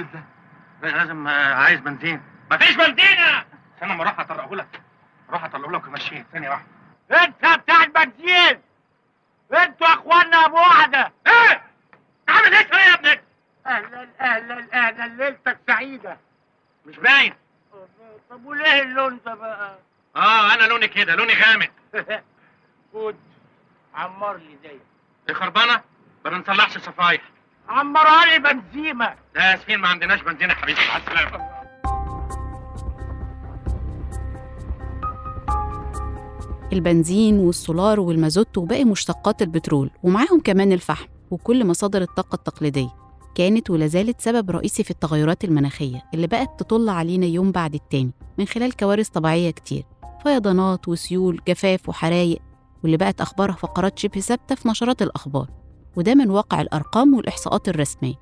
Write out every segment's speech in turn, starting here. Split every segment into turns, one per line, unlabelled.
الديزل ده. لازم آه، عايز بنزين. مفيش بنزين استنى ما أروح أطلعه لك. أروح أطلعه لك ومشيه. ثانية واحدة.
أنت بتاع البنزين! أنتوا اخوانا أبو واحدة
إيه! عامل إيه يا ابنك
أهلا أهلا أهلا ليلتك سعيدة.
مش باين.
طب وليه اللون ده بقى؟
آه أنا لوني كده لوني غامق.
خد عمر لي دي
دي خربانة؟ ما بنصلحش صفايح.
عمرها لي بنزيمة.
لا يا سفين ما عندناش بنزين يا حبيبي. مع السلامة.
البنزين والسولار والمازوت وباقي مشتقات البترول ومعاهم كمان الفحم وكل مصادر الطاقة التقليدية. كانت ولا زالت سبب رئيسي في التغيرات المناخية اللي بقت تطل علينا يوم بعد التاني من خلال كوارث طبيعية كتير. فيضانات وسيول جفاف وحرايق واللي بقت أخبارها فقرات شبه ثابتة في نشرات الأخبار. وده من واقع الأرقام والإحصاءات الرسمية.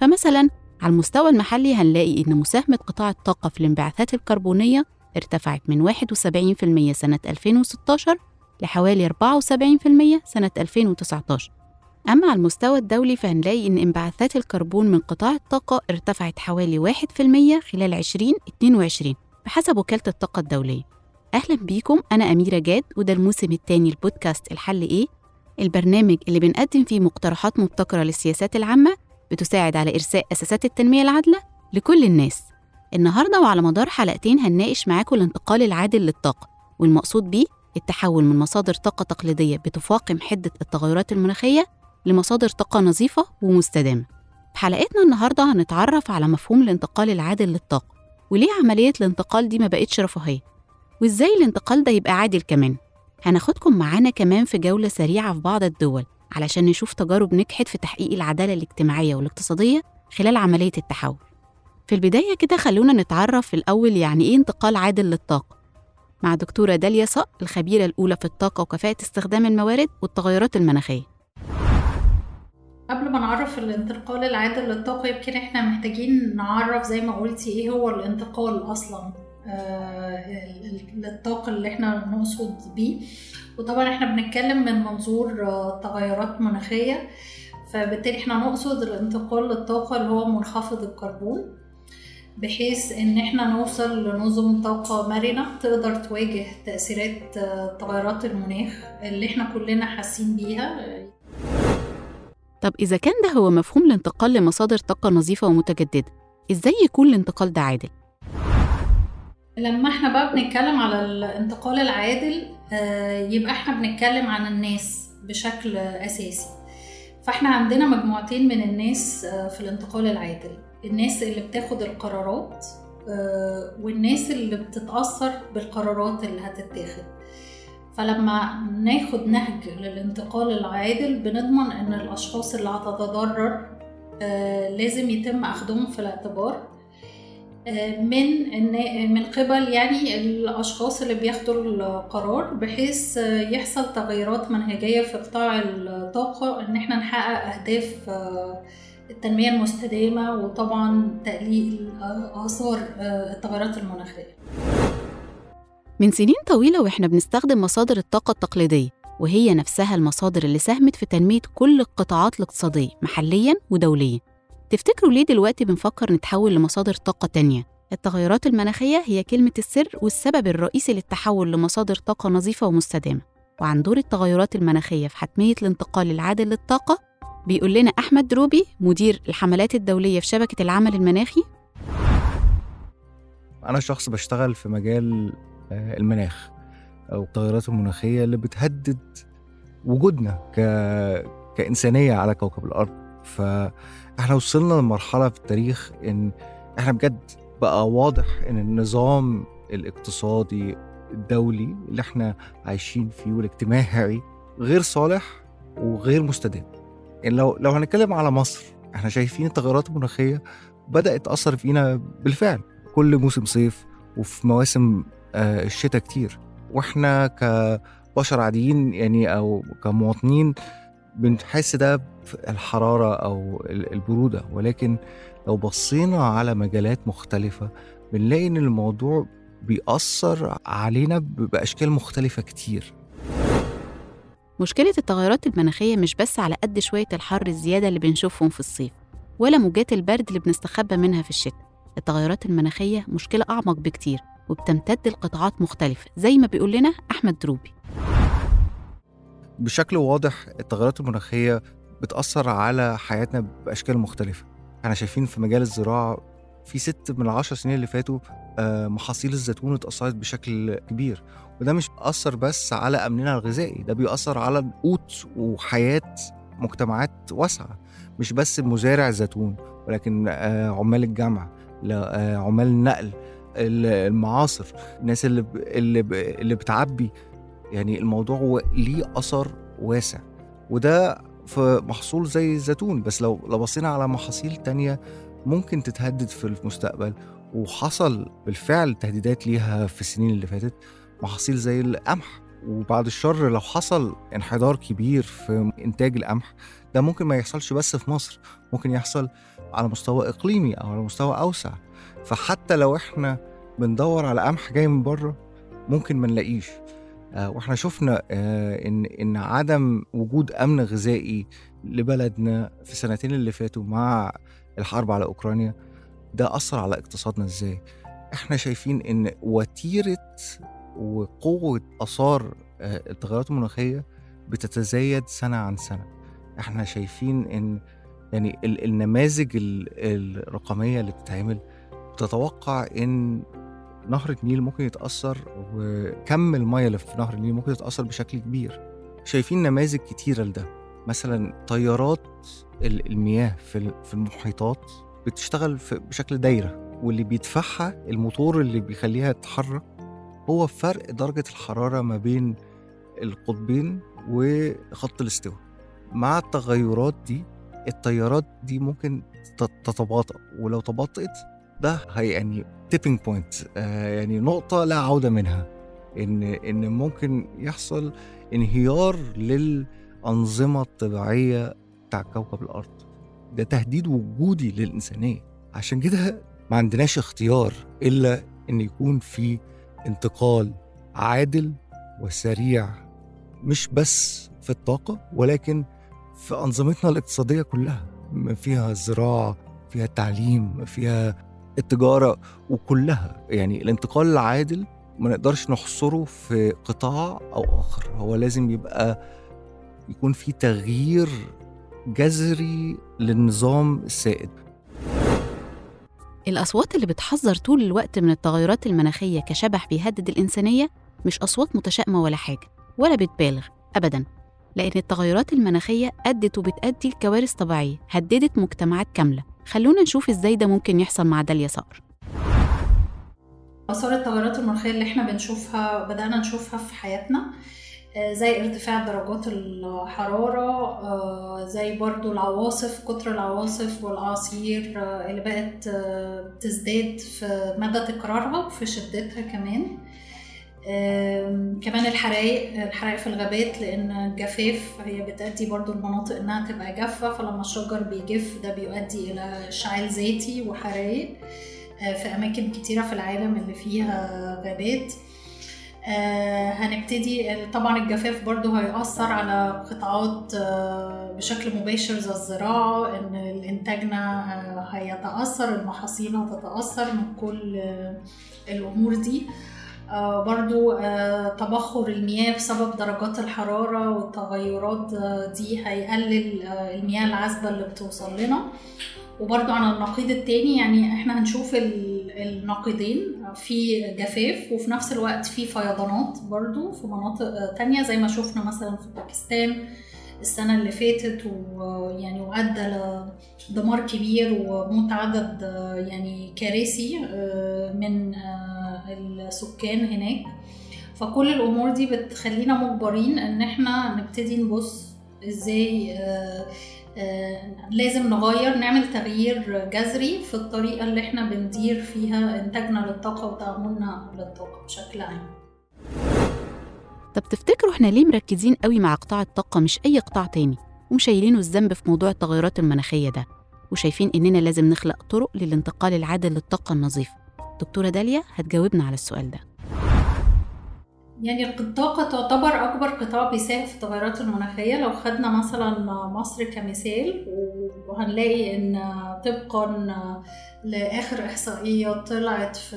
فمثلا على المستوى المحلي هنلاقي إن مساهمة قطاع الطاقة في الانبعاثات الكربونية ارتفعت من 71% سنة 2016 لحوالي 74% سنة 2019 أما على المستوى الدولي فهنلاقي إن انبعاثات الكربون من قطاع الطاقة ارتفعت حوالي 1% خلال 2022 بحسب وكالة الطاقة الدولية. أهلا بيكم أنا أميرة جاد وده الموسم الثاني البودكاست الحل إيه؟ البرنامج اللي بنقدم فيه مقترحات مبتكرة للسياسات العامة بتساعد على إرساء أساسات التنمية العادلة لكل الناس النهارده وعلى مدار حلقتين هنناقش معاكم الانتقال العادل للطاقة والمقصود بيه التحول من مصادر طاقة تقليدية بتفاقم حدة التغيرات المناخية لمصادر طاقة نظيفة ومستدامة. في حلقتنا النهارده هنتعرف على مفهوم الانتقال العادل للطاقة وليه عملية الانتقال دي ما بقتش رفاهية وإزاي الانتقال ده يبقى عادل كمان. هناخدكم معانا كمان في جولة سريعة في بعض الدول علشان نشوف تجارب نجحت في تحقيق العدالة الاجتماعية والاقتصادية خلال عملية التحول. في البداية كده خلونا نتعرف في الأول يعني إيه انتقال عادل للطاقة. مع دكتورة داليا صق الخبيرة الأولى في الطاقة وكفاءة استخدام الموارد والتغيرات المناخية.
قبل ما نعرف الانتقال العادل للطاقة يمكن إحنا محتاجين نعرف زي ما قلتي إيه هو الانتقال أصلا. آه للطاقة اللي إحنا نقصد بيه وطبعا إحنا بنتكلم من منظور آه تغيرات مناخية فبالتالي إحنا نقصد الانتقال للطاقة اللي هو منخفض الكربون بحيث إن إحنا نوصل لنظم طاقة مرنة تقدر تواجه تأثيرات تغيرات المناخ اللي إحنا كلنا حاسين بيها
طب إذا كان ده هو مفهوم الانتقال لمصادر طاقة نظيفة ومتجددة إزاي يكون الانتقال ده عادل؟
لما إحنا بقى بنتكلم على الانتقال العادل يبقى إحنا بنتكلم عن الناس بشكل أساسي. فاحنا عندنا مجموعتين من الناس في الانتقال العادل. الناس اللي بتاخد القرارات والناس اللي بتتأثر بالقرارات اللي هتتاخد. فلما ناخد نهج للانتقال العادل بنضمن إن الأشخاص اللي هتتضرر لازم يتم اخذهم في الاعتبار. من من قبل يعني الأشخاص اللي بياخدوا القرار بحيث يحصل تغيرات منهجية في قطاع الطاقة إن إحنا نحقق أهداف التنمية المستدامة وطبعا تقليل آثار التغيرات المناخية.
من سنين طويلة وإحنا بنستخدم مصادر الطاقة التقليدية وهي نفسها المصادر اللي ساهمت في تنمية كل القطاعات الاقتصادية محلياً ودولياً. تفتكروا ليه دلوقتي بنفكر نتحول لمصادر طاقة تانية؟ التغيرات المناخية هي كلمة السر والسبب الرئيسي للتحول لمصادر طاقة نظيفة ومستدامة. وعن دور التغيرات المناخية في حتمية الانتقال العادل للطاقة بيقول لنا أحمد دروبي مدير الحملات الدولية في شبكة العمل المناخي.
أنا شخص بشتغل في مجال المناخ أو التغيرات المناخية اللي بتهدد وجودنا ك... كإنسانية على كوكب الأرض. فإحنا وصلنا لمرحلة في التاريخ إن إحنا بجد بقى واضح إن النظام الاقتصادي الدولي اللي إحنا عايشين فيه والاجتماعي غير صالح وغير مستدام. يعني لو لو هنتكلم على مصر إحنا شايفين التغيرات المناخية بدأت تأثر فينا بالفعل كل موسم صيف وفي مواسم آه الشتاء كتير. وإحنا كبشر عاديين يعني أو كمواطنين بنحس ده في الحرارة أو البرودة. ولكن لو بصينا على مجالات مختلفة بنلاقي إن الموضوع بيأثر علينا بأشكال مختلفة كتير.
مشكلة التغيرات المناخية مش بس على قد شوية الحر الزيادة اللي بنشوفهم في الصيف ولا موجات البرد اللي بنستخبى منها في الشتاء. التغيرات المناخية مشكلة أعمق بكتير وبتمتد لقطاعات مختلفة زي ما بيقول لنا أحمد دروبي.
بشكل واضح التغيرات المناخية بتأثر على حياتنا بأشكال مختلفة إحنا شايفين في مجال الزراعة في ست من العشر سنين اللي فاتوا آه، محاصيل الزيتون اتأثرت بشكل كبير وده مش بيأثر بس على أمننا الغذائي ده بيأثر على القوت وحياة مجتمعات واسعة مش بس مزارع الزيتون ولكن آه، عمال الجمع لا، آه، عمال النقل ال- المعاصر الناس اللي. اللي بتعبي يعني الموضوع ليه أثر واسع وده في محصول زي الزيتون بس لو لو بصينا على محاصيل تانية ممكن تتهدد في المستقبل وحصل بالفعل تهديدات ليها في السنين اللي فاتت محاصيل زي القمح وبعد الشر لو حصل انحدار كبير في إنتاج القمح ده ممكن ما يحصلش بس في مصر ممكن يحصل على مستوى إقليمي أو على مستوى أوسع. فحتى لو إحنا بندور على قمح جاي من بره ممكن ما نلاقيش. وإحنا شفنا آه، إن إن عدم وجود أمن غذائي لبلدنا في السنتين اللي فاتوا مع الحرب على أوكرانيا ده أثر على اقتصادنا إزاي؟ إحنا شايفين إن وتيرة وقوة آثار آه، التغيرات المناخية بتتزايد سنة عن سنة. إحنا شايفين إن يعني ال- النماذج ال- الرقمية اللي بتتعمل بتتوقع إن نهر النيل ممكن يتأثر وكم المية اللي في نهر النيل ممكن يتأثر بشكل كبير. شايفين نماذج كتيرة لده. مثلا تيارات ال- المياه في ال- في المحيطات بتشتغل بشكل دايرة واللي بيدفعها الموتور اللي بيخليها تتحرك هو فرق درجة الحرارة ما بين القطبين وخط الاستواء. مع التغيرات دي التيارات دي ممكن تت- تتباطأ ولو تباطأت ده هي يعني tipping point يعني نقطة لا عودة منها. إن إن ممكن يحصل انهيار للأنظمة الطبيعية بتاع كوكب الأرض. ده تهديد وجودي للإنسانية. عشان كده ما عندناش اختيار إلا إن يكون في انتقال عادل وسريع مش بس في الطاقة ولكن في أنظمتنا الاقتصادية كلها. فيها الزراعة فيها التعليم فيها التجارة وكلها يعني الانتقال العادل ما نقدرش نحصره في قطاع أو آخر. هو لازم يبقى يكون في تغيير جذري للنظام السائد.
الأصوات اللي بتحذر طول الوقت من التغيرات المناخية كشبح بيهدد الإنسانية مش أصوات متشائمة ولا حاجة ولا بتبالغ أبدا. لأن التغيرات المناخية أدت وبتأدي لكوارث طبيعية هددت مجتمعات كاملة. خلونا نشوف إزاي ده ممكن يحصل مع داليا صقر.
آثار التغيرات المناخية اللي إحنا بنشوفها بدأنا نشوفها في حياتنا آه، زي ارتفاع درجات الحرارة آه، زي برضو العواصف كتر العواصف والأعاصير آه، اللي بقت تزداد في مدى تكرارها وفي شدتها كمان. كمان الحرائق الحرائق في الغابات لأن الجفاف هي بتأدي برضو المناطق إنها تبقى جافة فلما الشجر بيجف ده بيؤدي إلى اشتعال ذاتي وحرائق آه، في أماكن كتيرة في العالم اللي فيها غابات. آه، هنبتدي طبعا الجفاف برضو هيأثر على قطاعات آه، بشكل مباشر زي الزراعة إن الإنتاجنا آه، هيتأثر المحاصيل هتتأثر من كل الأمور دي. برضو آه، تبخر المياه بسبب درجات الحرارة والتغيرات آه، دي هيقلل آه، المياه العذبة اللي بتوصل لنا. وبرضو على النقيض التاني يعني إحنا هنشوف ال- النقيضين في جفاف وفي نفس الوقت في فيضانات برضو في مناطق آه، تانية زي ما شفنا مثلا في باكستان السنة اللي فاتت ويعني وأدى لدمار كبير وموت عدد آه، يعني كارثي آه، من آه، السكان هناك. فكل الأمور دي بتخلينا مجبرين إن إحنا نبتدي نبص إزاي آه، آه، لازم نغير نعمل تغيير جذري في الطريقة اللي إحنا بندير فيها إنتاجنا للطاقة وتعاملنا للطاقة بشكل عام.
طب تفتكروا إحنا ليه مركزين قوي مع قطاع الطاقة مش أي قطاع تاني؟ ومشايلينه الذنب في موضوع التغيرات المناخية ده. وشايفين إننا لازم نخلق طرق للانتقال العادل للطاقة النظيفة. دكتورة داليا هتجاوبنا على السؤال ده.
يعني الطاقة تعتبر أكبر قطاع بيساهم في التغيرات المناخية. لو خدنا مثلا مصر كمثال وهنلاقي إن طبقا لآخر إحصائية طلعت في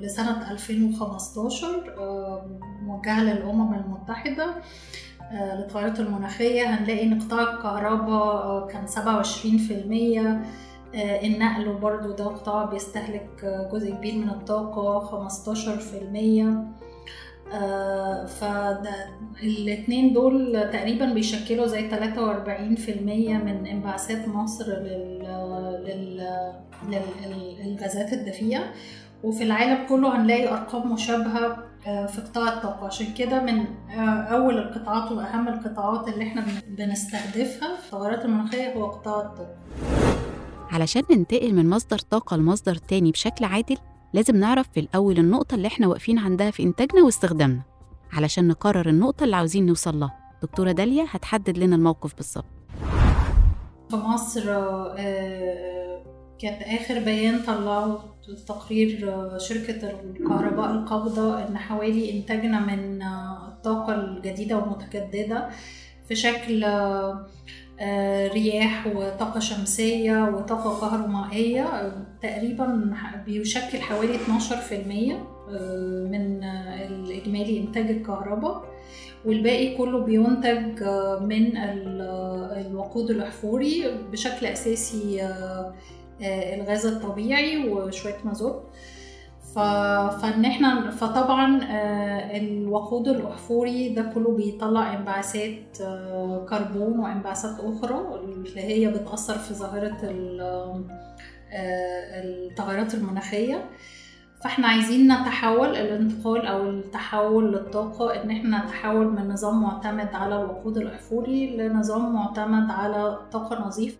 لسنة 2015 آه، موجهة للأمم المتحدة آه، للتغيرات المناخية هنلاقي إن قطاع الكهرباء آه، كان 27% النقل برضو ده قطاع بيستهلك جزء كبير من الطاقة 15% آه، فالاثنين دول تقريبا بيشكلوا زي 43% من انبعاثات مصر لل... لل... للغازات الدفيئة. وفي العالم كله هنلاقي أرقام مشابهة آه، في قطاع الطاقة. عشان كده من آه، أول القطاعات وأهم القطاعات اللي إحنا بنستهدفها في التغيرات المناخية هو قطاع الطاقة.
علشان ننتقل من مصدر طاقة لمصدر تاني بشكل عادل لازم نعرف في الأول النقطة اللي إحنا واقفين عندها في إنتاجنا واستخدامنا علشان نقرر النقطة اللي عاوزين نوصل لها. دكتورة داليا هتحدد لنا الموقف بالظبط.
في مصر آه، كانت آخر بيان طلعه تقرير آه، شركة الكهرباء القابضة إن حوالي إنتاجنا من آه، الطاقة الجديدة والمتجددة في شكل رياح وطاقة شمسية وطاقة كهرومائية تقريبا بيشكل حوالي 12% آه، من الإجمالي إنتاج الكهرباء. والباقي كله بينتج آه، من الوقود الأحفوري بشكل أساسي الغاز الطبيعي وشوية مازوت. فإن إحنا فطبعا آه، الوقود الأحفوري ده كله بيطلع انبعاثات آه، كربون وانبعاثات أخرى اللي هي بتأثر في ظاهرة آه، التغيرات المناخية. فإحنا عايزين نتحول الانتقال أو التحول للطاقة إن إحنا نتحول من نظام معتمد على الوقود الأحفوري لنظام معتمد على طاقة نظيفة.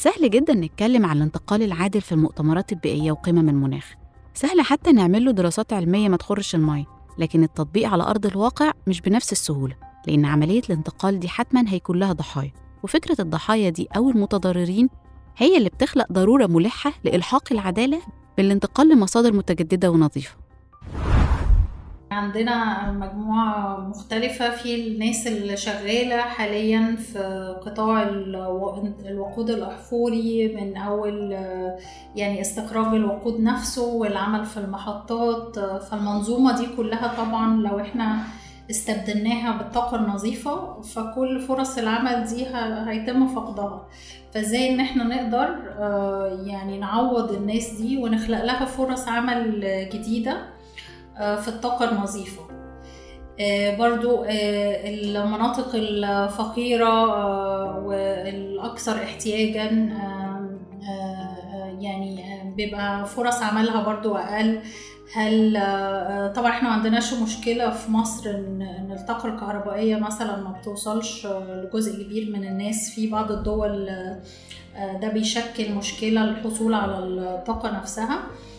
سهل جدا نتكلم عن الانتقال العادل في المؤتمرات البيئية وقمم المناخ. سهل حتى نعمل له دراسات علمية ما تخرش المية لكن التطبيق على أرض الواقع مش بنفس السهولة لأن عملية الانتقال دي حتما هيكون لها ضحايا. وفكرة الضحايا دي أو المتضررين هي اللي بتخلق ضرورة ملحة لإلحاق العدالة بالانتقال لمصادر متجددة ونظيفة.
عندنا مجموعة مختلفة في الناس اللي شغالة حاليا في قطاع الوقود الأحفوري من أول يعني استخراج الوقود نفسه والعمل في المحطات. فالمنظومة دي كلها طبعا لو إحنا استبدلناها بالطاقة النظيفة فكل فرص العمل دي هيتم فقدها. فإزاي إن إحنا نقدر يعني نعوض الناس دي ونخلق لها فرص عمل جديدة؟ آه، في الطاقة النظيفة آه، برضو آه، المناطق الفقيرة والأكثر احتياجا يعني بيبقى فرص عملها برضو أقل. هل طبعا إحنا ما عندناش مشكلة في مصر إن الطاقة الكهربائية مثلا ما بتوصلش لجزء كبير من الناس. في بعض الدول ده بيشكل مشكلة الحصول على الطاقة نفسها. آه،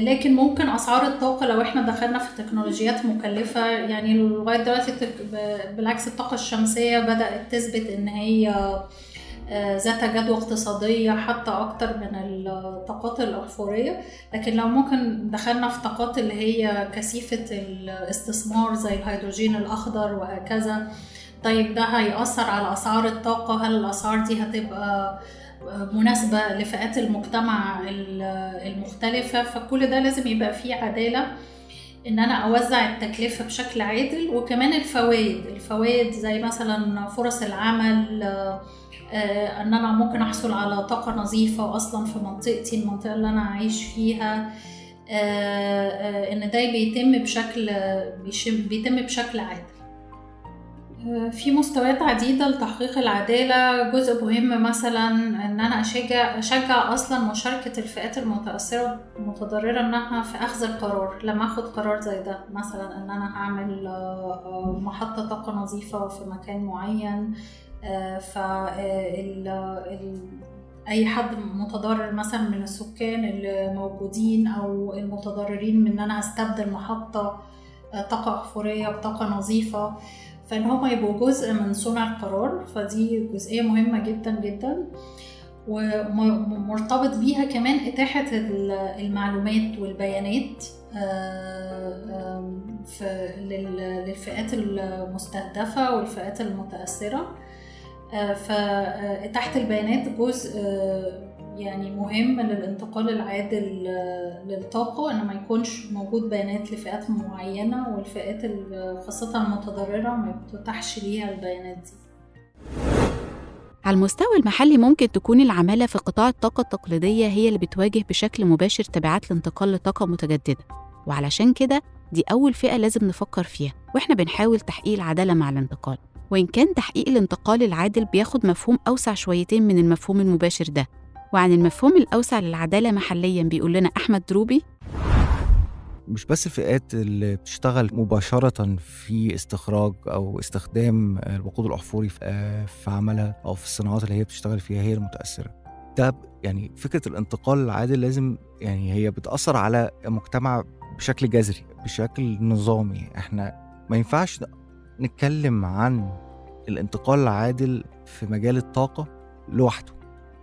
لكن ممكن أسعار الطاقة لو إحنا دخلنا في تكنولوجيات مكلفة يعني لغاية دلوقتي بالعكس الطاقة الشمسية بدأت تثبت إن هي آه، ذات جدوى اقتصادية حتى أكتر من الطاقات الأحفورية لكن لو ممكن دخلنا في طاقات اللي هي كثيفة الاستثمار زي الهيدروجين الأخضر وهكذا طيب ده هيأثر على أسعار الطاقة؟ هل الأسعار دي هتبقى مناسبة لفئات المجتمع المختلفة فكل ده لازم يبقى فيه عدالة إن أنا أوزع التكلفة بشكل عادل. وكمان الفوائد الفوائد زي مثلا فرص العمل آه، إن أنا ممكن أحصل على طاقة نظيفة أصلا في منطقتي المنطقة اللي أنا عايش فيها. آه، آه، إن ده بيتم بشكل بيتم بشكل عادل. في مستويات عديدة لتحقيق العدالة. جزء مهم مثلا إن أنا اشجع أشجع أصلا مشاركة الفئات المتأثرة المتضررة إنها في أخذ القرار. لما اخد قرار زي ده مثلا إن أنا هعمل آه، محطة طاقة نظيفة في مكان معين. آه، ف أي حد متضرر مثلا من السكان اللي موجودين أو المتضررين من إن أنا أستبدل محطة آه، طاقة احفورية بطاقة نظيفة. فإن هم يبقوا جزء من صنع القرار فدي جزئية مهمة جدا جدا ومرتبط بيها كمان ال- المعلومات والبيانات آه، للفئات المستهدفة والفئات المتأثرة. آه، فإتاحة البيانات جزء آه، يعني مهم للانتقال العادل للطاقة إن ما يكونش موجود بيانات لفئات معينة والفئات ال- خاصة المتضررة ما يتاحش ليها البيانات دي.
على المستوى المحلي ممكن تكون العمالة في قطاع الطاقة التقليدية هي اللي بتواجه بشكل مباشر تبعات الانتقال لطاقة متجددة. وعلشان كده دي أول فئة لازم نفكر فيها وإحنا بنحاول تحقيق العدالة مع الانتقال. وإن كان تحقيق الانتقال العادل بياخد مفهوم أوسع شويتين من المفهوم المباشر ده. وعن المفهوم الأوسع للعدالة محليا بيقول لنا أحمد دروبي
مش بس الفئات اللي بتشتغل مباشرة في استخراج أو استخدام الوقود الأحفوري في- آه، في عملها أو في الصناعات اللي هي بتشتغل فيها هي المتأثرة. ده يعني فكرة الانتقال العادل لازم يعني هي بتأثر على المجتمع بشكل جذري بشكل نظامي. إحنا ما ينفعش نتكلم عن الانتقال العادل في مجال الطاقة لوحده.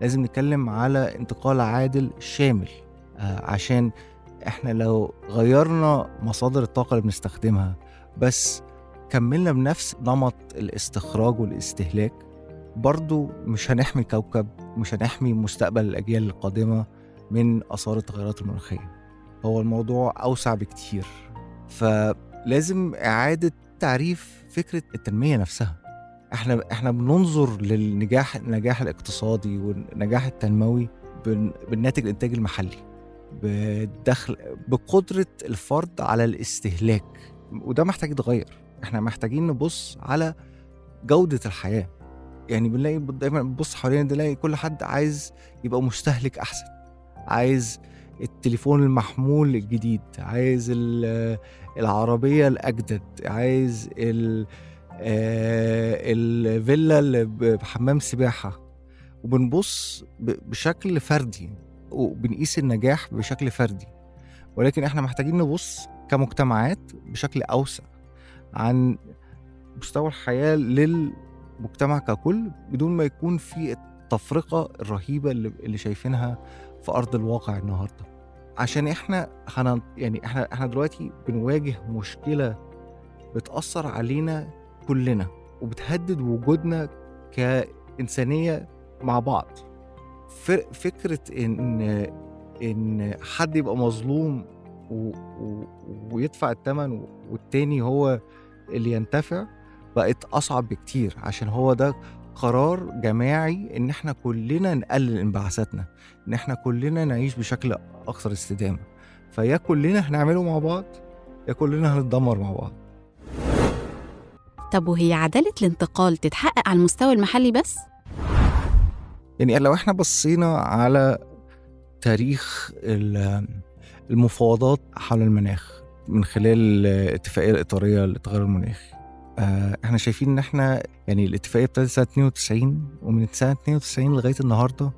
لازم نتكلم على انتقال عادل شامل آه، عشان إحنا لو غيرنا مصادر الطاقة اللي بنستخدمها بس كملنا بنفس نمط الاستخراج والاستهلاك برضو مش هنحمي الكوكب مش هنحمي مستقبل الأجيال القادمة من آثار التغيرات المناخية. هو الموضوع أوسع بكتير. فلازم إعادة تعريف فكرة التنمية نفسها. إحنا إحنا بننظر للنجاح النجاح الاقتصادي والنجاح التنموي بال- بالناتج الإنتاج المحلي بدخل بقدرة الفرد على الاستهلاك وده محتاج يتغير. إحنا محتاجين نبص على جودة الحياة. يعني بنلاقي دايما بنبص حوالينا نلاقي كل حد عايز يبقى مستهلك أحسن عايز التليفون المحمول الجديد عايز ال- العربية الأجدد عايز ال الفيلا اللي بحمام سباحة. وبنبص بشكل فردي وبنقيس النجاح بشكل فردي. ولكن إحنا محتاجين نبص كمجتمعات بشكل أوسع عن مستوى الحياة للمجتمع ككل بدون ما يكون في التفرقة الرهيبة اللي, شايفينها في أرض الواقع النهارده. عشان إحنا يعني إحنا إحنا دلوقتي بنواجه مشكلة بتأثر علينا كلنا وبتهدد وجودنا كإنسانية مع بعض. ف- فكرة ان إن حد يبقى مظلوم و... و... ويدفع الثمن والتاني هو اللي ينتفع بقت أصعب بكتير عشان هو ده قرار جماعي إن إحنا كلنا نقلل انبعاثاتنا إن إحنا كلنا نعيش بشكل أكثر استدامة. فيا كلنا هنعمله مع بعض يا كلنا هنتدمر مع بعض.
طب وهي عدالة الانتقال تتحقق على المستوى المحلي بس؟
يعني لو إحنا بصينا على تاريخ ال- المفاوضات حول المناخ من خلال الاتفاقية الإطارية للتغير المناخي آه، إحنا شايفين إن إحنا يعني الاتفاقية ابتدت سنة 92 ومن سنة 92 لغاية النهاردة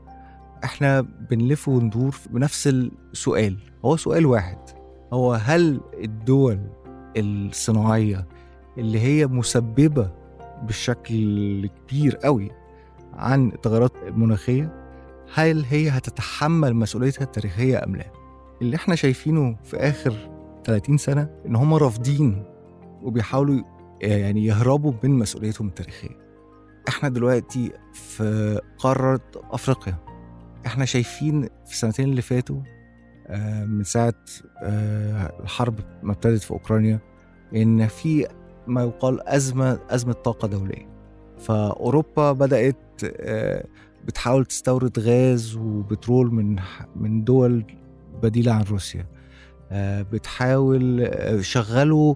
إحنا بنلف وندور بنفس السؤال هو سؤال واحد هو هل الدول الصناعية اللي هي مسببة بشكل كبير قوي عن التغيرات المناخية هل هي هتتحمل مسؤوليتها التاريخية أم لا؟ اللي إحنا شايفينه في آخر 30 سنة إن هم رافضين وبيحاولوا يعني يهربوا من مسؤوليتهم التاريخية. إحنا دلوقتي في قارة أفريقيا. إحنا شايفين في السنتين اللي فاتوا آه، من ساعة آه، الحرب ما ابتدت في أوكرانيا إن في ما يقال أزمة أزمة طاقة دولية. فأوروبا بدأت آه، بتحاول تستورد غاز وبترول من من دول بديلة عن روسيا. آه، بتحاول آه، شغلوا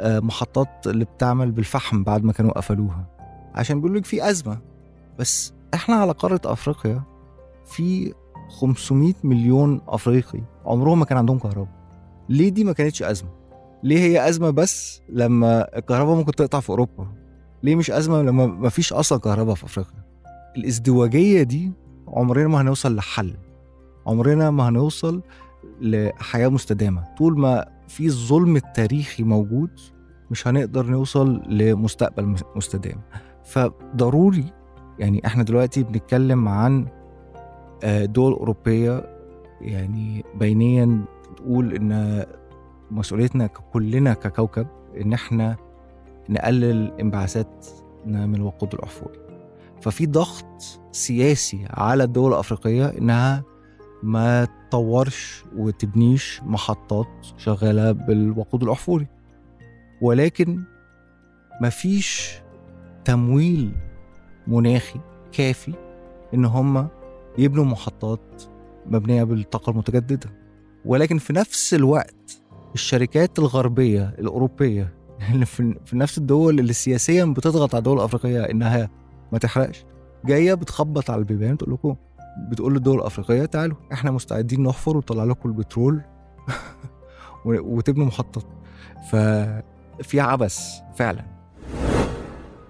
محطات اللي بتعمل بالفحم بعد ما كانوا قفلوها. عشان بيقولوا لك في أزمة. بس إحنا على قارة أفريقيا في 500 مليون أفريقي عمرهم ما كان عندهم كهرباء. ليه دي ما كانتش أزمة؟ ليه هي أزمة بس لما الكهرباء ممكن تقطع في أوروبا؟ ليه مش أزمة لما ما فيش أصلا كهرباء في أفريقيا؟ الازدواجية دي عمرنا ما هنوصل لحل. عمرنا ما هنوصل لحياة مستدامة. طول ما في الظلم التاريخي موجود مش هنقدر نوصل لمستقبل مس- مستدام. فضروري يعني إحنا دلوقتي بنتكلم عن آه، دول أوروبية يعني بينيا تقول إن مسؤوليتنا كلنا ككوكب إن إحنا نقلل انبعاثاتنا من الوقود الأحفوري ففي ضغط سياسي على الدول الأفريقية إنها ما تطورش وتبنيش محطات شغالة بالوقود الأحفوري ولكن مفيش تمويل مناخي كافي إن هم يبنوا محطات مبنية بالطاقة المتجددة. ولكن في نفس الوقت الشركات الغربية الأوروبية اللي في نفس الدول اللي سياسيا بتضغط على الدول الأفريقية إنها ما تحرقش جاية بتخبط على البيبان تقول لكم بتقول للدول الأفريقية تعالوا إحنا مستعدين نحفر ونطلع لكم البترول وتبنوا محطات ففي عبث فعلا.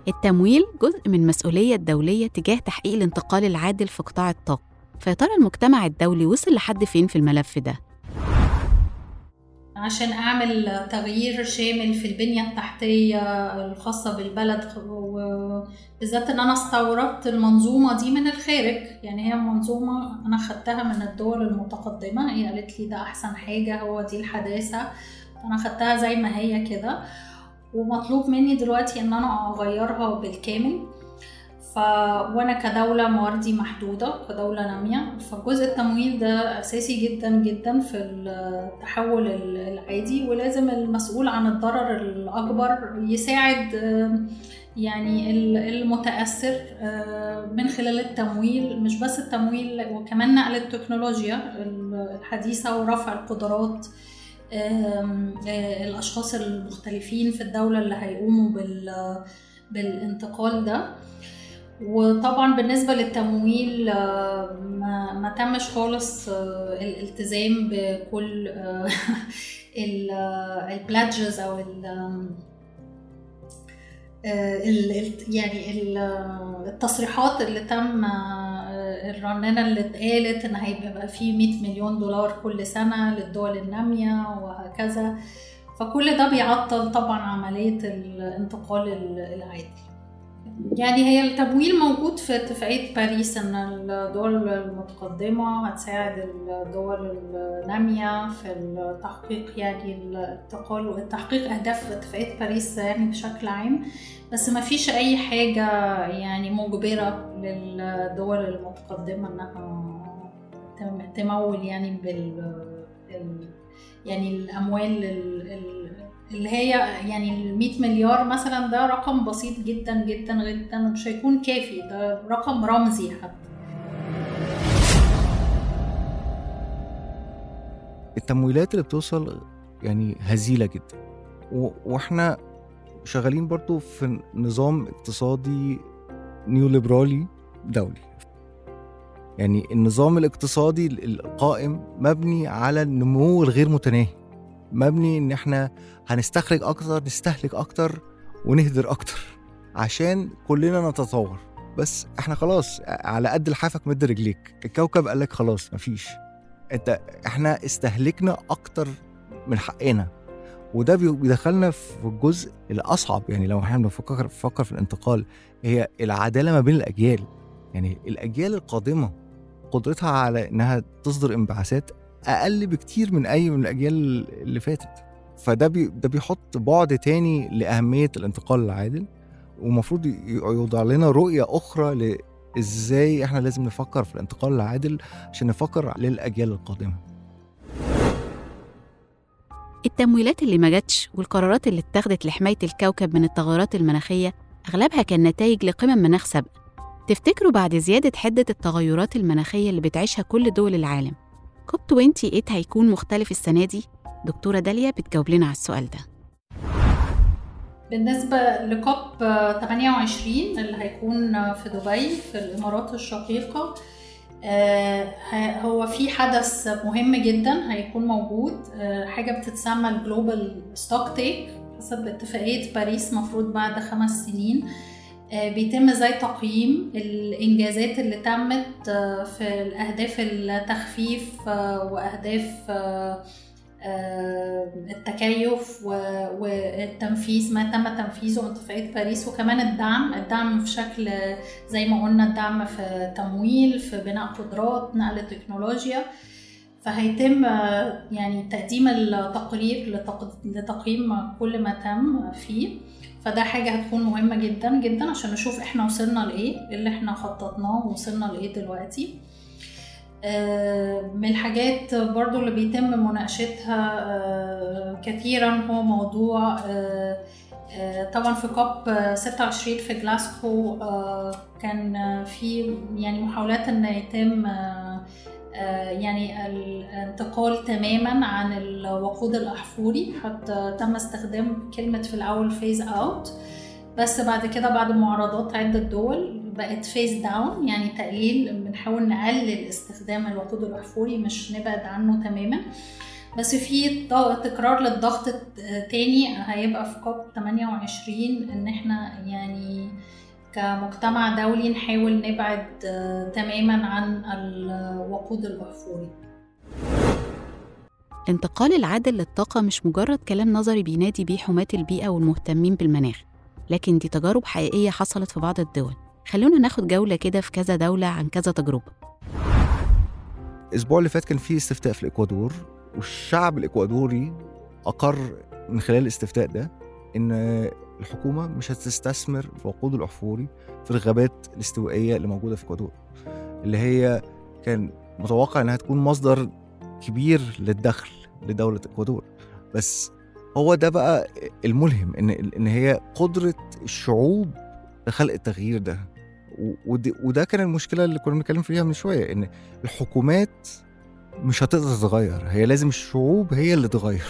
التمويل جزء من المسؤولية الدولية تجاه تحقيق الانتقال العادل في قطاع الطاقة. فيا ترى المجتمع الدولي وصل لحد فين في الملف ده؟
عشان أعمل تغيير شامل في البنية التحتية الخاصة بالبلد وبالذات إن أنا استوردت المنظومة دي من الخارج. يعني هي منظومة أنا خدتها من الدول المتقدمة هي قالت لي ده أحسن حاجة هو دي الحداثة. أنا خدتها زي ما هي كده. ومطلوب مني دلوقتي إن أنا أغيرها بالكامل. وأنا كدولة مواردي محدودة كدوله نامية. فجزء التمويل ده أساسي جدا جدا في التحول العادي ولازم المسؤول عن الضرر الأكبر يساعد يعني المتأثر من خلال التمويل. مش بس التمويل وكمان نقل التكنولوجيا الحديثة ورفع القدرات الأشخاص المختلفين في الدولة اللي هيقوموا بالانتقال ده. وطبعا بالنسبة للتمويل ما, ما تمش خالص الالتزام بكل البلادجز أو ال يعني التصريحات اللي تم الرنانة اللي اتقالت إن هيبقى في 100 مليون دولار كل سنة للدول النامية وهكذا. فكل ده بيعطل طبعا عملية الانتقال العادل يعني هي التمويل موجود في اتفاقية باريس إن الدول المتقدمة هتساعد الدول النامية في التحقيق يعني الانتقال وتحقيق أهداف اتفاقية باريس يعني بشكل عام. بس ما فيش أي حاجة يعني مجبرة للدول المتقدمة إنها تمول يعني بال يعني الأموال اللي هي يعني ال 100 مليار مثلا ده رقم بسيط جدا جدا جدا ومش هيكون كافي. ده رقم رمزي حتى.
التمويلات اللي بتوصل يعني هزيلة جدا. وإحنا شغالين برضو في نظام اقتصادي نيو ليبرالي دولي. يعني النظام الاقتصادي القائم مبني على النمو الغير متناهي. مبني إن إحنا هنستخرج أكتر نستهلك أكتر ونهدر أكتر عشان كلنا نتطور. بس إحنا خلاص على قد لحافك مد رجليك. الكوكب قال لك خلاص مفيش. أنت إحنا استهلكنا أكتر من حقنا. وده بيدخلنا في الجزء الأصعب. يعني لو إحنا بنفكر بنفكر في الانتقال هي العدالة ما بين الأجيال. يعني الأجيال القادمة قدرتها على إنها تصدر انبعاثات أقل بكتير من أي من الأجيال اللي فاتت. فده بي ده بيحط بعد تاني لأهمية الانتقال العادل ومفروض يوضع لنا رؤية أخرى لإزاي إحنا لازم نفكر في الانتقال العادل عشان نفكر للأجيال القادمة.
التمويلات اللي ما جاتش والقرارات اللي اتخذت لحماية الكوكب من التغيرات المناخية أغلبها كان نتائج لقمم مناخ سابقة. تفتكروا بعد زيادة حدة التغيرات المناخية اللي بتعيشها كل دول العالم كوب 28 هيكون مختلف السنة دي؟ دكتورة داليا بتجاوب لنا على السؤال ده
بالنسبة ل COP 28 اللي هيكون في دبي في الإمارات الشقيقة هو في حدث مهم جدا هيكون موجود حاجة بتتسمى ال global stocktake حسب اتفاقية باريس مفروض بعد خمس سنين بيتم زي تقييم الإنجازات اللي تمت في الأهداف التخفيف وأهداف التكيف والتنفيذ ما تم تنفيذه من اتفاقيه باريس وكمان الدعم الدعم في شكل زي ما قلنا الدعم في تمويل في بناء قدرات نقل تكنولوجيا فهيتم آه، يعني تقديم التقرير لتق- لتقييم كل ما تم فيه. فده حاجة هتكون مهمة جدا جدا عشان نشوف إحنا وصلنا لإيه إيه اللي إحنا خططناه ووصلنا لإيه دلوقتي. آه، من الحاجات برضو اللي بيتم مناقشتها آه، كثيرا هو موضوع آه، طبعا في COP 26 في جلاسكو كان في يعني محاولات ان يتم يعني الانتقال تماما عن الوقود الأحفوري. حتى تم استخدام كلمة في الأول phase out بس بعد كده بعد معارضات عدة دول بقت phase down يعني تقليل بنحاول نقلل استخدام الوقود الأحفوري مش نبعد عنه تماما. بس في تكرار للضغط تاني هيبقى في كوب 28 إن إحنا يعني كمجتمع دولي نحاول نبعد آه، تماما عن الوقود الأحفوري.
الانتقال العادل للطاقة مش مجرد كلام نظري بينادي بيه حماة البيئة والمهتمين بالمناخ لكن دي تجارب حقيقية حصلت في بعض الدول. خلونا ناخد جولة كده في كذا دولة عن كذا تجربة.
الأسبوع اللي فات كان في استفتاء في الإكوادور والشعب الإكوادوري أقر من خلال الاستفتاء ده إن الحكومة مش هتستثمر الوقود الاحفوري في الغابات الاستوائية اللي موجودة في الاكوادور اللي هي كان متوقع إنها تكون مصدر كبير للدخل لدولة الاكوادور بس هو ده بقى الملهم إن إن هي قدرة الشعوب لخلق التغيير ده. وده كان المشكلة اللي كنا بنتكلم فيها من شوية إن الحكومات مش هتقدر تغير هي لازم الشعوب هي اللي تغير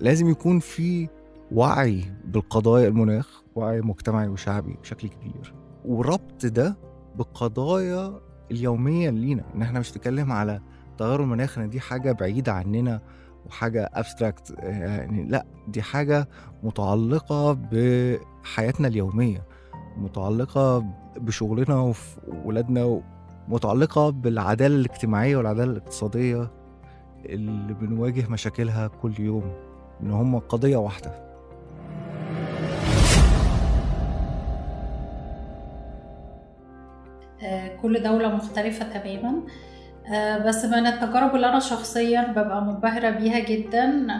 لازم يكون في وعي بالقضايا المناخ وعي مجتمعي وشعبي بشكل كبير. وربط ده بالقضايا اليومية لينا. إن إحنا مش بنتكلم على تغير المناخ إن دي حاجة بعيدة عننا وحاجة ابستراكت يعني لأ دي حاجة متعلقة بحياتنا اليومية متعلقة بشغلنا وفي ولادنا متعلقة بالعدالة الاجتماعية والعدالة الاقتصادية اللي بنواجه مشاكلها كل يوم. إن هم قضية واحدة.
كل دولة مختلفة تماما. آه، بس من التجارب اللي أنا شخصيا ببقى منبهرة بيها جدا آه،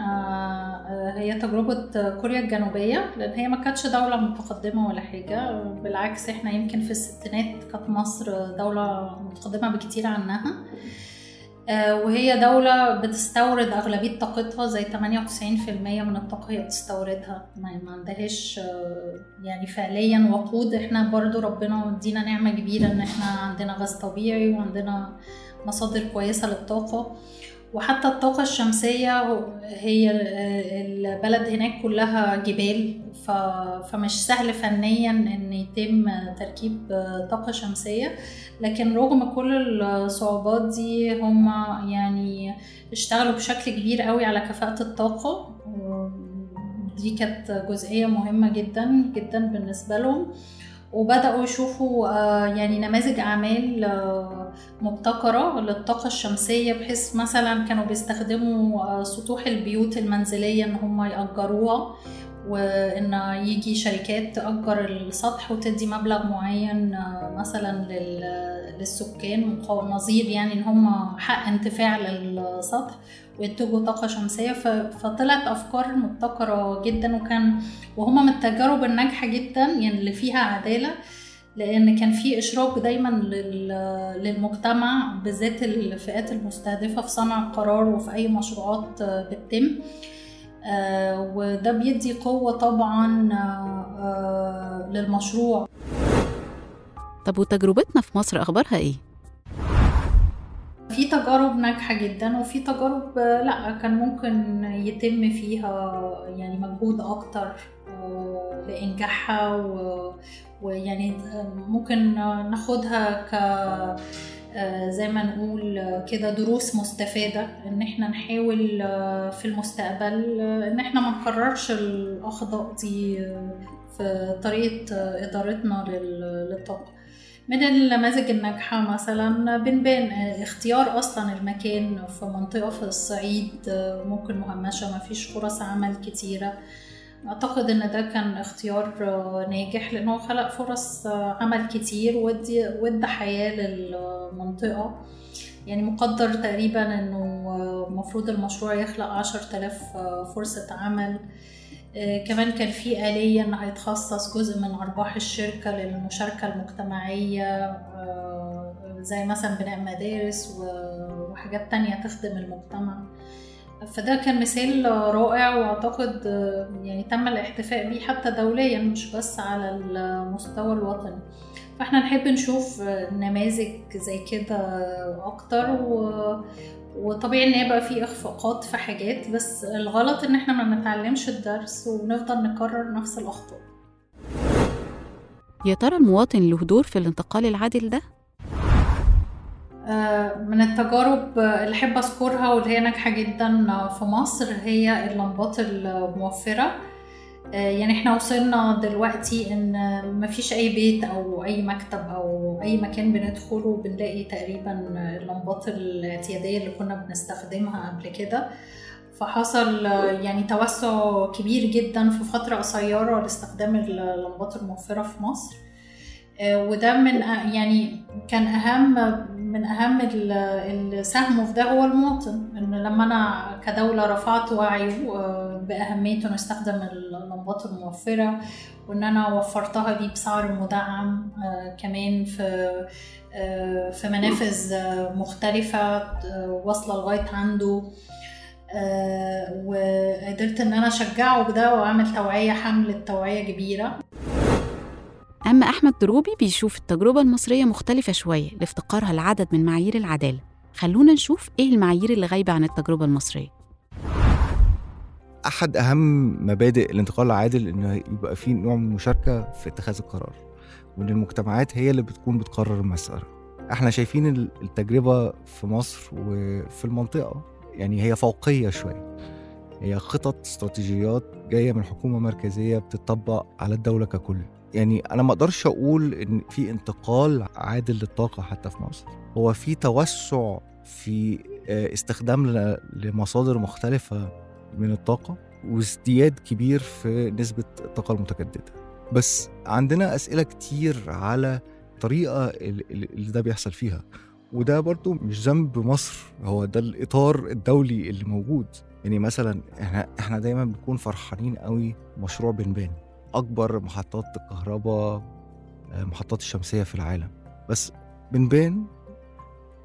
آه، هي تجربة كوريا الجنوبية لأن هي ما كانتش دولة متقدمة ولا حاجة. بالعكس إحنا يمكن في الستينات كانت مصر دولة متقدمة بكتير عنها. وهي دولة بتستورد أغلبية طاقتها زي 98% من الطاقة هي بتستوردها. ما عندهاش آه، يعني فعليا وقود. إحنا برضو ربنا مدينا نعمة كبيرة إن إحنا عندنا غاز طبيعي وعندنا مصادر كويسة للطاقة. وحتى الطاقة الشمسية هي البلد هناك كلها جبال ف... فمش سهل فنيا إن يتم تركيب طاقة شمسية. لكن رغم كل الصعوبات دي هم يعني اشتغلوا بشكل كبير قوي على كفاءة الطاقة. دي كانت جزئية مهمة جدا جدا بالنسبة لهم. وبدأوا يشوفوا آه، يعني نماذج أعمال آه، مبتكرة للطاقة الشمسية بحيث مثلا كانوا بيستخدموا آه، سطوح البيوت المنزلية إن هم يأجروها. وإن يجي شركات تأجر السطح وتدي مبلغ معين آه، مثلا لل- للسكان نظير يعني إن هم حق انتفاع للسطح وينتجوا طاقة شمسية. ف- فطلعت أفكار مبتكرة جدا وكان وهما من التجارب الناجحة جدا يعني اللي فيها عدالة لأن كان في إشراك دايما لل- للمجتمع بالذات الفئات المستهدفة في صنع القرار وفي أي مشروعات آه، بتتم. وده بيدي قوة طبعا آه، آه، للمشروع
طب وتجربتنا في مصر أخبارها إيه؟
في تجارب ناجحة جدا وفي تجارب آه، لأ كان ممكن يتم فيها يعني مجهود أكتر آه، لإنجاحها و- ويعني آه، ممكن ناخدها ك آه، زي ما نقول آه، كده دروس مستفادة إن إحنا نحاول آه، في المستقبل آه، إن إحنا ما نكررش الأخطاء دي آه، في طريقة آه، إدارتنا لل- للطاقة من النماذج الناجحة مثلا بنبان اختيار أصلا المكان في منطقة في الصعيد ممكن مهمشة ما فيش فرص عمل كتيرة. أعتقد إن ده كان اختيار ناجح لأنه خلق فرص عمل كتير ودي ودى حياة للمنطقة. يعني مقدر تقريبا إنه المفروض المشروع يخلق عشر تلاف فرصة عمل. آه، كمان كان في آلية إن هيتخصص جزء من أرباح الشركة للمشاركة المجتمعية آه، زي مثلا بناء مدارس وحاجات تانية تخدم المجتمع. فده كان مثال رائع وأعتقد يعني تم الاحتفاء بيه حتى دوليا مش بس على المستوى الوطني. فإحنا نحب نشوف نماذج زي كده أكتر و... وطبيعي إن يبقى في إخفاقات في حاجات بس الغلط إن إحنا ما نتعلمش الدرس ونفضل نكرر نفس الأخطاء.
يا ترى المواطن له دور في الانتقال العادل ده؟
من التجارب اللي أحب أذكرها واللي هي ناجحة جدا في مصر هي اللمبات الموفرة. آه، يعني إحنا وصلنا دلوقتي إن مفيش أي بيت أو أي مكتب أو أي مكان بندخله بنلاقي تقريبا اللمبات الاعتيادية اللي كنا بنستخدمها قبل كده. فحصل يعني توسع كبير جدا في فترة قصيرة لاستخدام اللمبات الموفرة في مصر. آه، وده من يعني كان أهم من أهم اللي ساهموا في ده هو المواطن. إن لما أنا كدولة رفعت وعيه آه، باهميه إنه استخدم اللمبات الموفرة وإن أنا وفرتها ليه بسعر مدعم آه، كمان في في منافذ مختلفة واصلة لغاية عنده. وقدرت إن أنا أشجعه بده وأعمل توعية حمله توعية كبيرة.
أما أحمد دروبي بيشوف التجربة المصرية مختلفة شوية لافتقارها لعدد من معايير العدالة. خلونا نشوف إيه المعايير اللي غايبة عن التجربة المصرية.
أحد أهم مبادئ الانتقال العادل إنه يبقى فيه نوع من المشاركة في اتخاذ القرار وإن المجتمعات هي اللي بتكون بتقرر المسألة. إحنا شايفين التجربة في مصر وفي المنطقة يعني هي فوقية شوية. هي خطط استراتيجيات جاية من حكومة مركزية بتطبق على الدولة ككل. يعني أنا ما أقدرش أقول إن في انتقال عادل للطاقة حتى في مصر. هو في توسع في آه، استخدام لمصادر مختلفة من الطاقة وازدياد كبير في نسبة الطاقة المتجددة. بس عندنا أسئلة كتير على الطريقة اللي ده بيحصل فيها. وده برضو مش ذنب مصر هو ده الإطار الدولي اللي موجود. يعني مثلا إحنا إحنا دايما بنكون فرحانين قوي مشروع بنبان. أكبر محطات الكهرباء آه، محطات الشمسية في العالم. بس بنبان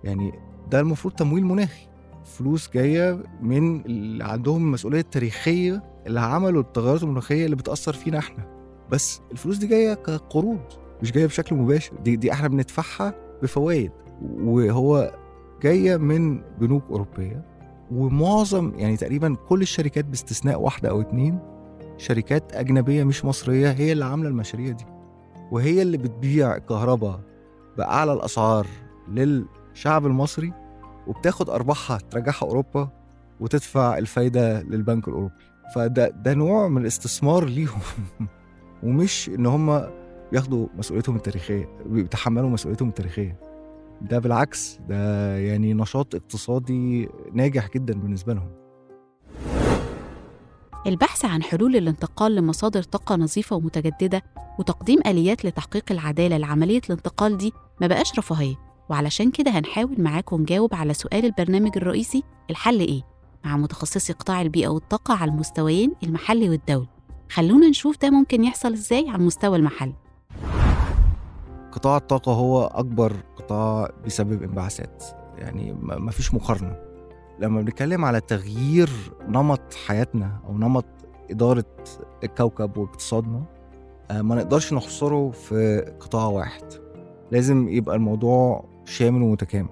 يعني ده المفروض تمويل مناخي. فلوس جاية من اللي عندهم المسؤوليه التاريخيه اللي عملوا التغيرات المناخية اللي بتأثر فينا إحنا. بس الفلوس دي جاية كقروض مش جاية بشكل مباشر. دي دي إحنا بندفعها بفوائد. وهو جاية من بنوك أوروبية. ومعظم يعني تقريبا كل الشركات باستثناء واحدة أو اتنين شركات أجنبية مش مصرية هي اللي عاملة المشاريع دي. وهي اللي بتبيع الكهرباء بأعلى الأسعار للشعب المصري وبتاخد أرباحها ترجعها أوروبا وتدفع الفايدة للبنك الأوروبي. فده ده نوع من الاستثمار ليهم. ومش إن هم بياخدوا مسؤوليتهم التاريخية بيتحملوا مسؤوليتهم التاريخية. ده بالعكس ده يعني نشاط اقتصادي ناجح جدا بالنسبة لهم.
البحث عن حلول الانتقال لمصادر طاقة نظيفة ومتجددة وتقديم آليات لتحقيق العدالة لعملية الانتقال دي ما بقاش رفاهية. وعلشان كده هنحاول معاكم نجاوب على سؤال البرنامج الرئيسي الحل إيه؟ مع متخصصي قطاع البيئة والطاقة على المستويين المحلي والدولي. خلونا نشوف ده ممكن يحصل إزاي على المستوى المحلي
قطاع الطاقة هو أكبر قطاع بيسبب انبعاثات. يعني ما فيش مقارنة. لما بنتكلم على تغيير نمط حياتنا أو نمط إدارة الكوكب واقتصادنا آه، ما نقدرش نحصره في قطاع واحد. لازم يبقى الموضوع شامل ومتكامل.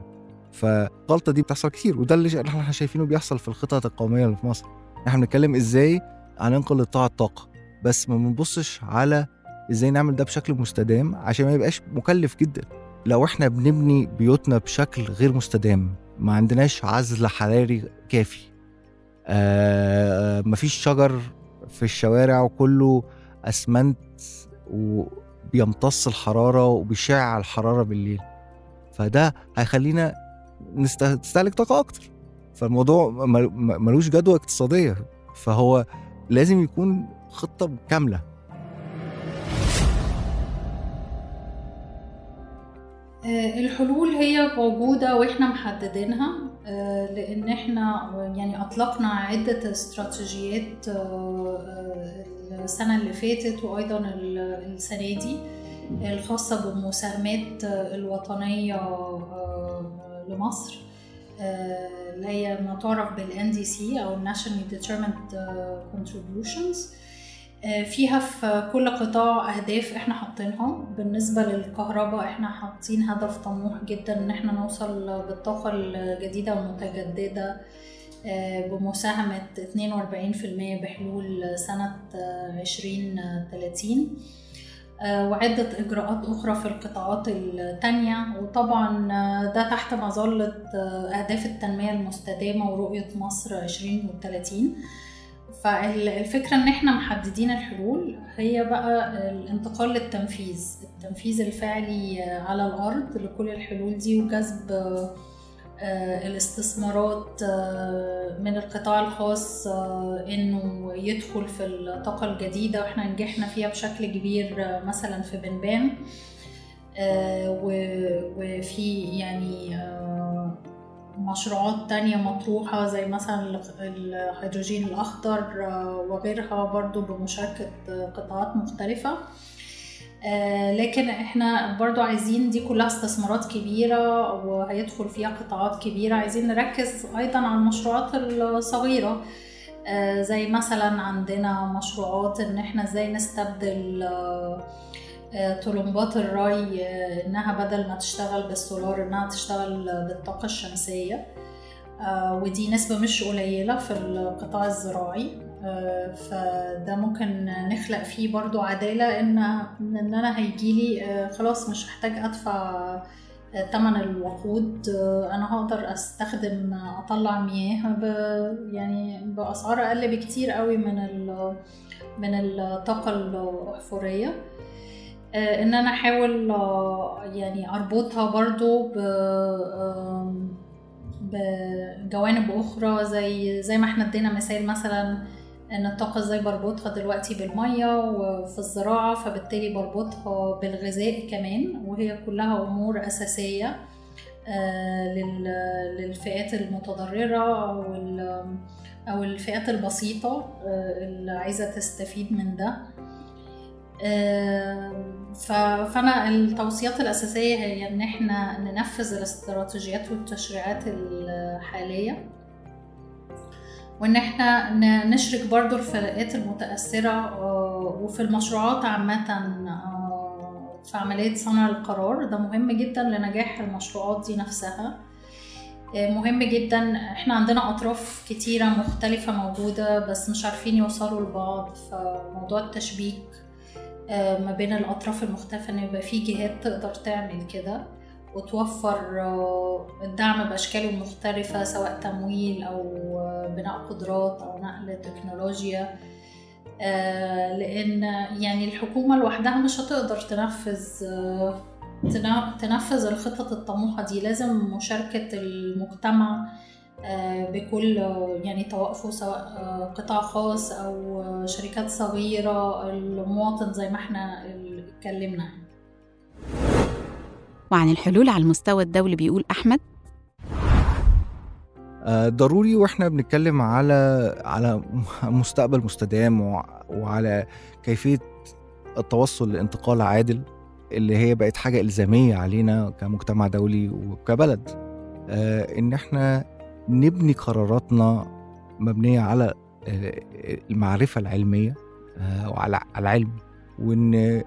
فالغلطة دي بتحصل كتير وده اللي إحنا شايفينه بيحصل في الخطط القومية اللي في مصر. إحنا بنتكلم إزاي هننقل لقطاع الطاقة بس ما بنبصش على إزاي نعمل ده بشكل مستدام عشان ما يبقاش مكلف جدا. لو إحنا بنبني بيوتنا بشكل غير مستدام ما عندناش عزل حراري كافي. آه مفيش شجر في الشوارع وكله أسمنت بيمتص الحرارة وبيشع الحرارة بالليل. فده هيخلينا نست- نستهلك طاقة أكتر. فالموضوع ملوش جدوى اقتصادية. فهو لازم يكون خطة
كاملة. الحلول هي موجودة وإحنا محددينها آه، لأن إحنا يعني أطلقنا عدة استراتيجيات آه، آه، السنة اللي فاتت وأيضا ال- السنة دي الخاصة بالمساهمات آه، الوطنية آه، لمصر. آه، اللي هي ما تعرف بال NDC أو Nationally Determined آه، Contributions. آه، فيها في كل قطاع أهداف إحنا حاطينها بالنسبة للكهرباء إحنا حاطين هدف طموح جدا إن إحنا نوصل بالطاقة الجديدة والمتجددة آه، بمساهمة 42% بحلول سنة آه، 2030 آه، وعدة إجراءات أخرى في القطاعات التانية. وطبعا آه، ده تحت مظلة آه، أهداف التنمية المستدامة ورؤية مصر 2030 فالفكرة إن إحنا محددين الحلول هي بقى الانتقال للتنفيذ التنفيذ الفعلي على الأرض لكل الحلول دي وجذب آه، الاستثمارات آه، من القطاع الخاص آه، إنه يدخل في الطاقة الجديدة وإحنا نجحنا فيها بشكل كبير مثلا في بنبان وفي يعني مشروعات تانية مطروحة زي مثلا الهيدروجين الأخضر آه، وغيرها برضو بمشاركة آه، قطاعات مختلفة. آه، لكن إحنا برضو عايزين دي كلها استثمارات كبيرة وهيدخل فيها قطاعات كبيرة. عايزين نركز أيضا على المشروعات الصغيرة. زي مثلا عندنا مشروعات إن إحنا إزاي نستبدل طلمبات الري آه، إنها بدل ما تشتغل بالسولار إنها تشتغل بالطاقة الشمسية. آه، ودي نسبة مش قليلة في القطاع الزراعي. آه، فده ممكن نخلق فيه برضو عدالة إن إن أنا هيجيلي آه، خلاص مش هحتاج أدفع تمن الوقود. آه، أنا هقدر أستخدم آه، أطلع مياه ب يعني بأسعار أقل بكتير قوي من ال- من الطاقة الأحفورية. آه، إن أنا أحاول آه، يعني أربطها برضو ب بجوانب أخرى زي زي ما إحنا ادينا مثال مثلا إن الطاقة إزاي بربطها دلوقتي بالمية وفي الزراعة فبالتالي بربطها بالغذاء كمان وهي كلها أمور أساسية آه، لل- للفئات المتضررة أو أو الفئات البسيطة آه، اللي عايزة تستفيد من ده. فأنا التوصيات الأساسية هي إن إحنا ننفذ الاستراتيجيات والتشريعات الحالية وإن إحنا نشرك برضو الفئات المتأثرة آه، وفي المشروعات عامة آه، في عملية صنع القرار. ده مهم جدا لنجاح المشروعات دي نفسها. آه، مهم جدا إحنا عندنا أطراف كتيرة مختلفة موجودة بس مش عارفين يوصلوا لبعض فموضوع التشبيك ما بين الأطراف المختلفة إن يبقى في جهات تقدر تعمل كده وتوفر آه، الدعم بأشكاله المختلفة سواء تمويل أو آه، بناء قدرات أو نقل تكنولوجيا. آه، لأن يعني الحكومة لوحدها مش هتقدر تنفذ آه، تنفذ الخطط الطموحة دي. لازم مشاركة المجتمع آه، بكل آه، يعني توقفه سواء آه، قطاع خاص أو آه، شركات صغيرة المواطن زي ما إحنا اتكلمنا.
وعن الحلول على المستوى الدولي بيقول أحمد
آه، ضروري وإحنا بنتكلم على على مستقبل مستدام وع- وعلى كيفية التوصل لانتقال عادل اللي هي بقت حاجة إلزامية علينا كمجتمع دولي وكبلد إن إحنا نبني قراراتنا مبنية على آه، المعرفة العلمية آه، وعلى على العلم. وإن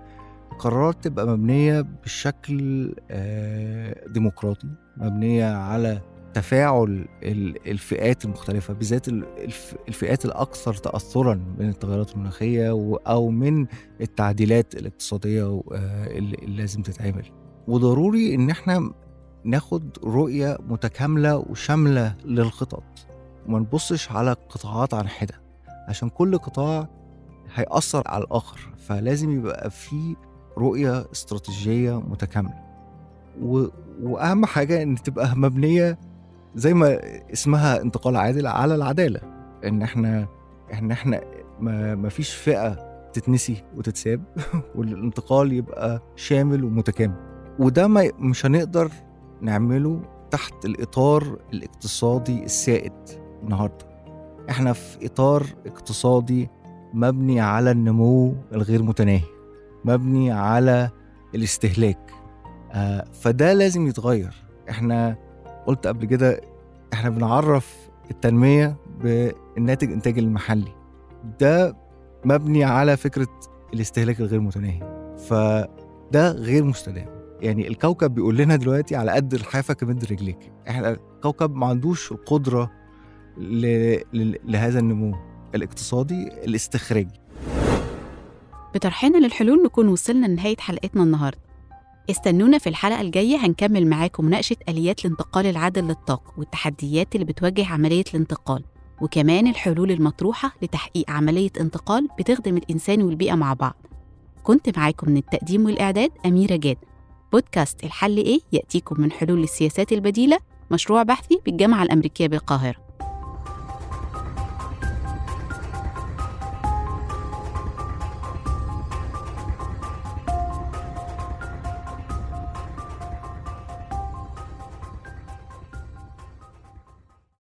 القرارات تبقى مبنية بشكل آه، ديمقراطي مبنية على تفاعل ال- الفئات المختلفة بالذات ال- الف- الفئات الأكثر تأثرا من التغيرات المناخية أو من التعديلات الاقتصادية اللي لازم تتعمل. وضروري إن إحنا ناخد رؤية متكاملة وشاملة للخطط. وما نبصش على قطاعات عن حدة عشان كل قطاع هيأثر على الآخر. فلازم يبقى في رؤية استراتيجية متكاملة. و... وأهم حاجة إن تبقى مبنية زي ما اسمها انتقال عادل على العدالة. إن إحنا إن إحنا ما, فيش فئة تتنسي وتتساب والانتقال يبقى شامل ومتكامل. وده ما مش هنقدر نعمله تحت الإطار الاقتصادي السائد النهارده. إحنا في إطار اقتصادي مبني على النمو الغير متناهي مبني على الاستهلاك. آه فده لازم يتغير. إحنا قلت قبل كده إحنا بنعرف التنمية بالناتج إنتاج المحلي. ده مبني على فكرة الاستهلاك الغير متناهي. فده غير مستدام. يعني الكوكب بيقول لنا دلوقتي على قد الحافة كمد رجليك. إحنا الكوكب ما عندوش القدرة ل... ل... لهذا النمو الاقتصادي الاستخراجي.
بطرحنا للحلول نكون وصلنا لنهاية حلقتنا النهاردة. استنونا في الحلقة الجاية هنكمل معاكم مناقشة آليات الانتقال العادل للطاقة والتحديات اللي بتواجه عملية الانتقال وكمان الحلول المطروحة لتحقيق عملية انتقال بتخدم الإنسان والبيئة مع بعض. كنت معاكم من التقديم والإعداد أميرة جاد. بودكاست الحل إيه يأتيكم من حلول السياسات البديلة مشروع بحثي بالجامعة الأمريكية بالقاهرة.